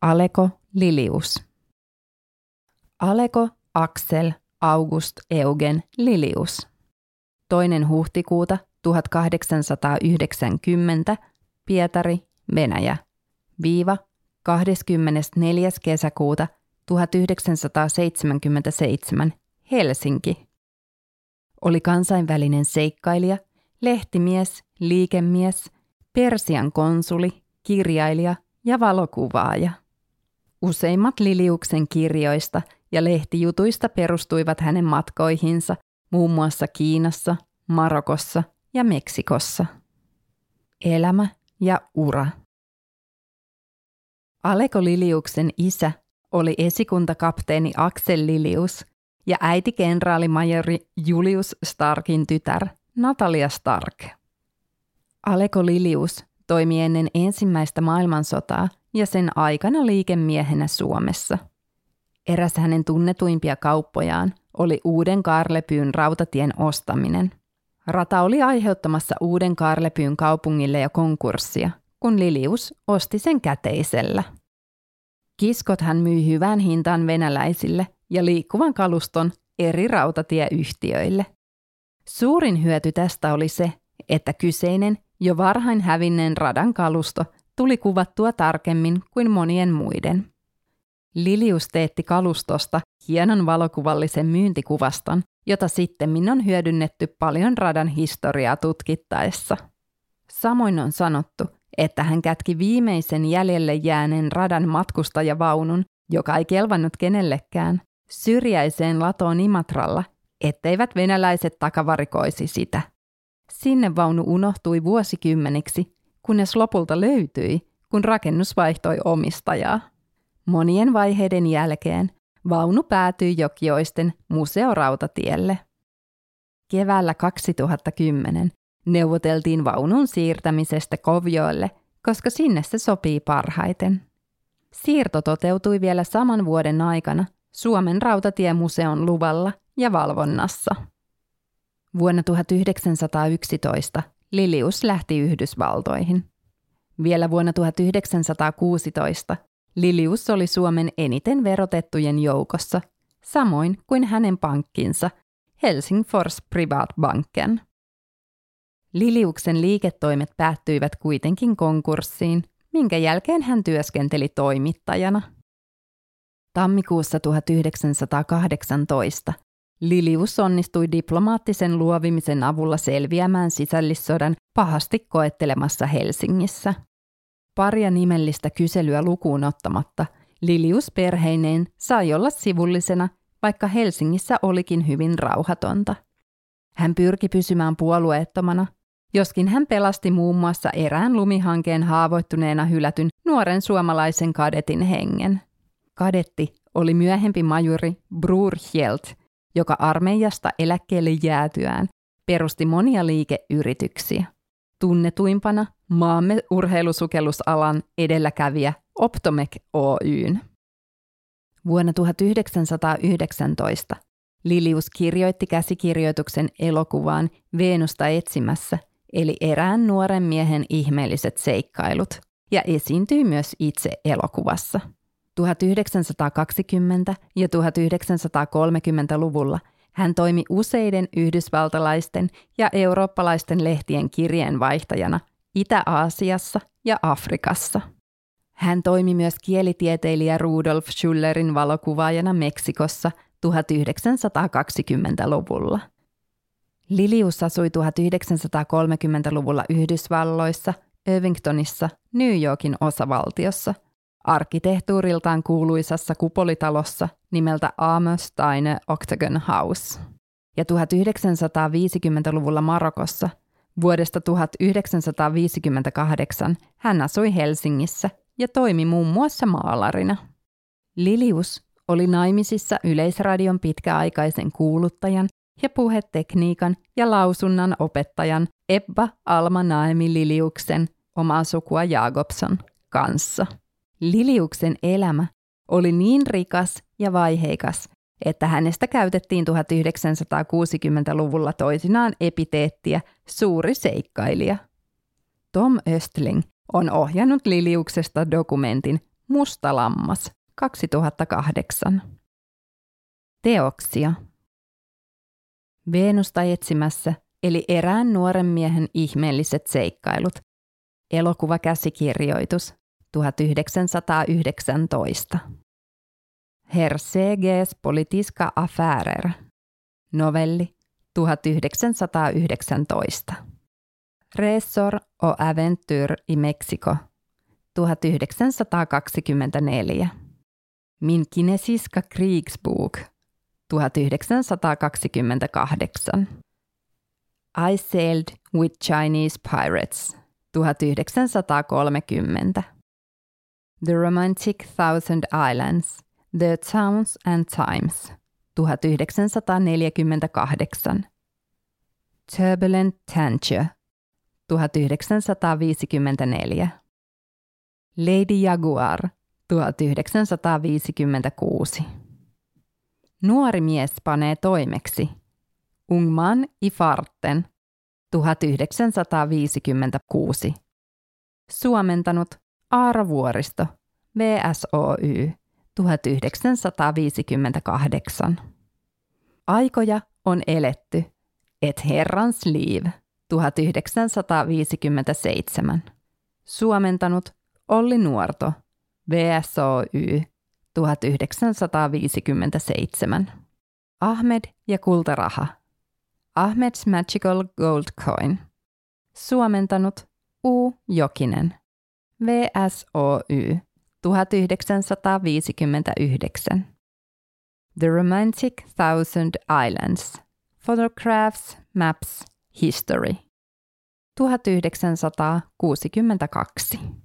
Aleko Lilius. Aleko Axel August Eugen Lilius. Toinen huhtikuuta 1890 Pietari, Venäjä. Viiva 24. kesäkuuta 1977 Helsinki. Oli kansainvälinen seikkailija, lehtimies, liikemies, Persian konsuli, kirjailija ja valokuvaaja. Useimmat Liliuksen kirjoista ja lehtijutuista perustuivat hänen matkoihinsa muun muassa Kiinassa, Marokossa ja Meksikossa. Elämä ja ura. Aleko Liliuksen isä oli esikuntakapteeni Axel Lilius ja äiti kenraalimajori Julius Starkin tytär Natalia Stark. Aleko Lilius toimi ennen ensimmäistä maailmansotaa ja sen aikana liikemiehenä Suomessa. Eräs hänen tunnetuimpia kauppojaan oli uuden Karlepyyn rautatien ostaminen. Rata oli aiheuttamassa uuden Karlepyyn kaupungille ja konkurssia, kun Lilius osti sen käteisellä. Kiskot hän myi hyvään hintaan venäläisille ja liikkuvan kaluston eri rautatieyhtiöille. Suurin hyöty tästä oli se, että kyseinen jo varhain hävinneen radan kalusto tuli kuvattua tarkemmin kuin monien muiden. Lilius teetti kalustosta hienon valokuvallisen myyntikuvaston, jota sitten on hyödynnetty paljon radan historiaa tutkittaessa. Samoin on sanottu, että hän kätki viimeisen jäljelle jääneen radan matkustajavaunun, joka ei kelvannut kenellekään, syrjäiseen latoon Imatralla, etteivät venäläiset takavarikoisi sitä. Sinne vaunu unohtui vuosikymmeniksi, kunnes lopulta löytyi, kun rakennus vaihtoi omistajaa. Monien vaiheiden jälkeen vaunu päätyi Jokioisten museorautatielle. Keväällä 2010 neuvoteltiin vaunun siirtämisestä Kovjoelle, koska sinne se sopii parhaiten. Siirto toteutui vielä saman vuoden aikana Suomen rautatiemuseon luvalla ja valvonnassa. Vuonna 1911 Lilius lähti Yhdysvaltoihin. Vielä vuonna 1916 Lilius oli Suomen eniten verotettujen joukossa, samoin kuin hänen pankkinsa Helsingfors Privatbanken. Liliuksen liiketoimet päättyivät kuitenkin konkurssiin, minkä jälkeen hän työskenteli toimittajana. Tammikuussa 1918 Lilius onnistui diplomaattisen luovimisen avulla selviämään sisällissodan pahasti koettelemassa Helsingissä. Paria nimellistä kyselyä lukuun ottamatta Lilius perheineen sai olla sivullisena, vaikka Helsingissä olikin hyvin rauhatonta. Hän pyrki pysymään puolueettomana, joskin hän pelasti muun muassa erään lumihankeen haavoittuneena hylätyn nuoren suomalaisen kadetin hengen. Kadetti oli myöhempi majuri Brurhjelt, joka armeijasta eläkkeelle jäätyään perusti monia liikeyrityksiä. Tunnetuimpana maamme urheilusukellusalan edelläkävijä Optomek Oyn. Vuonna 1919 Lilius kirjoitti käsikirjoituksen elokuvaan Veenusta etsimässä, eli erään nuoren miehen ihmeelliset seikkailut, ja esiintyi myös itse elokuvassa. 1920- ja 1930-luvulla hän toimi useiden yhdysvaltalaisten ja eurooppalaisten lehtien kirjeenvaihtajana Itä-Aasiassa ja Afrikassa. Hän toimi myös kielitieteilijä Rudolf Schullerin valokuvaajana Meksikossa 1920-luvulla. Lilius asui 1930-luvulla Yhdysvalloissa, Irvingtonissa, New Yorkin osavaltiossa – arkkitehtuuriltaan kuuluisassa kupolitalossa nimeltä Steiner Octagon House. Ja 1950-luvulla Marokossa vuodesta 1958 hän asui Helsingissä ja toimi muun muassa maalarina. Lilius oli naimisissa Yleisradion pitkäaikaisen kuuluttajan ja puhetekniikan ja lausunnan opettajan Ebba Alma Naemi Liliuksen, omaa sukua Jakobson, kanssa. Liliuksen elämä oli niin rikas ja vaiheikas, että hänestä käytettiin 1960-luvulla toisinaan epiteettiä suuri seikkailija. Tom Östling on ohjannut Liliuksesta dokumentin Musta lammas 2008. Teoksia. Veenusta etsimässä eli erään nuoren miehen ihmeelliset seikkailut. Elokuvakäsikirjoitus 1919. Herr C.G.'s politiska affärer. Novelli 1919. Resor o Aventure i Mexico 1924. Min kinesiska krigsbok 1928. I sailed with Chinese pirates 1930. The Romantic Thousand Islands, The Towns and Times 1948. Turbulent Tangier 1954. Lady Jaguar 1956. Nuori mies panee toimeksi. Ungman i farten 1956. Suomentanut Aara Vuoristo VSOY 1958. Aikoja on eletty. Et herrans liiv 1957. Suomentanut Olli Nuorto VSOY 1957. Ahmed ja kultaraha. Ahmed's Magical Gold Coin. Suomentanut U. Jokinen. VSOY 1959. The Romantic Thousand Islands. Photographs, Maps, History. 1962.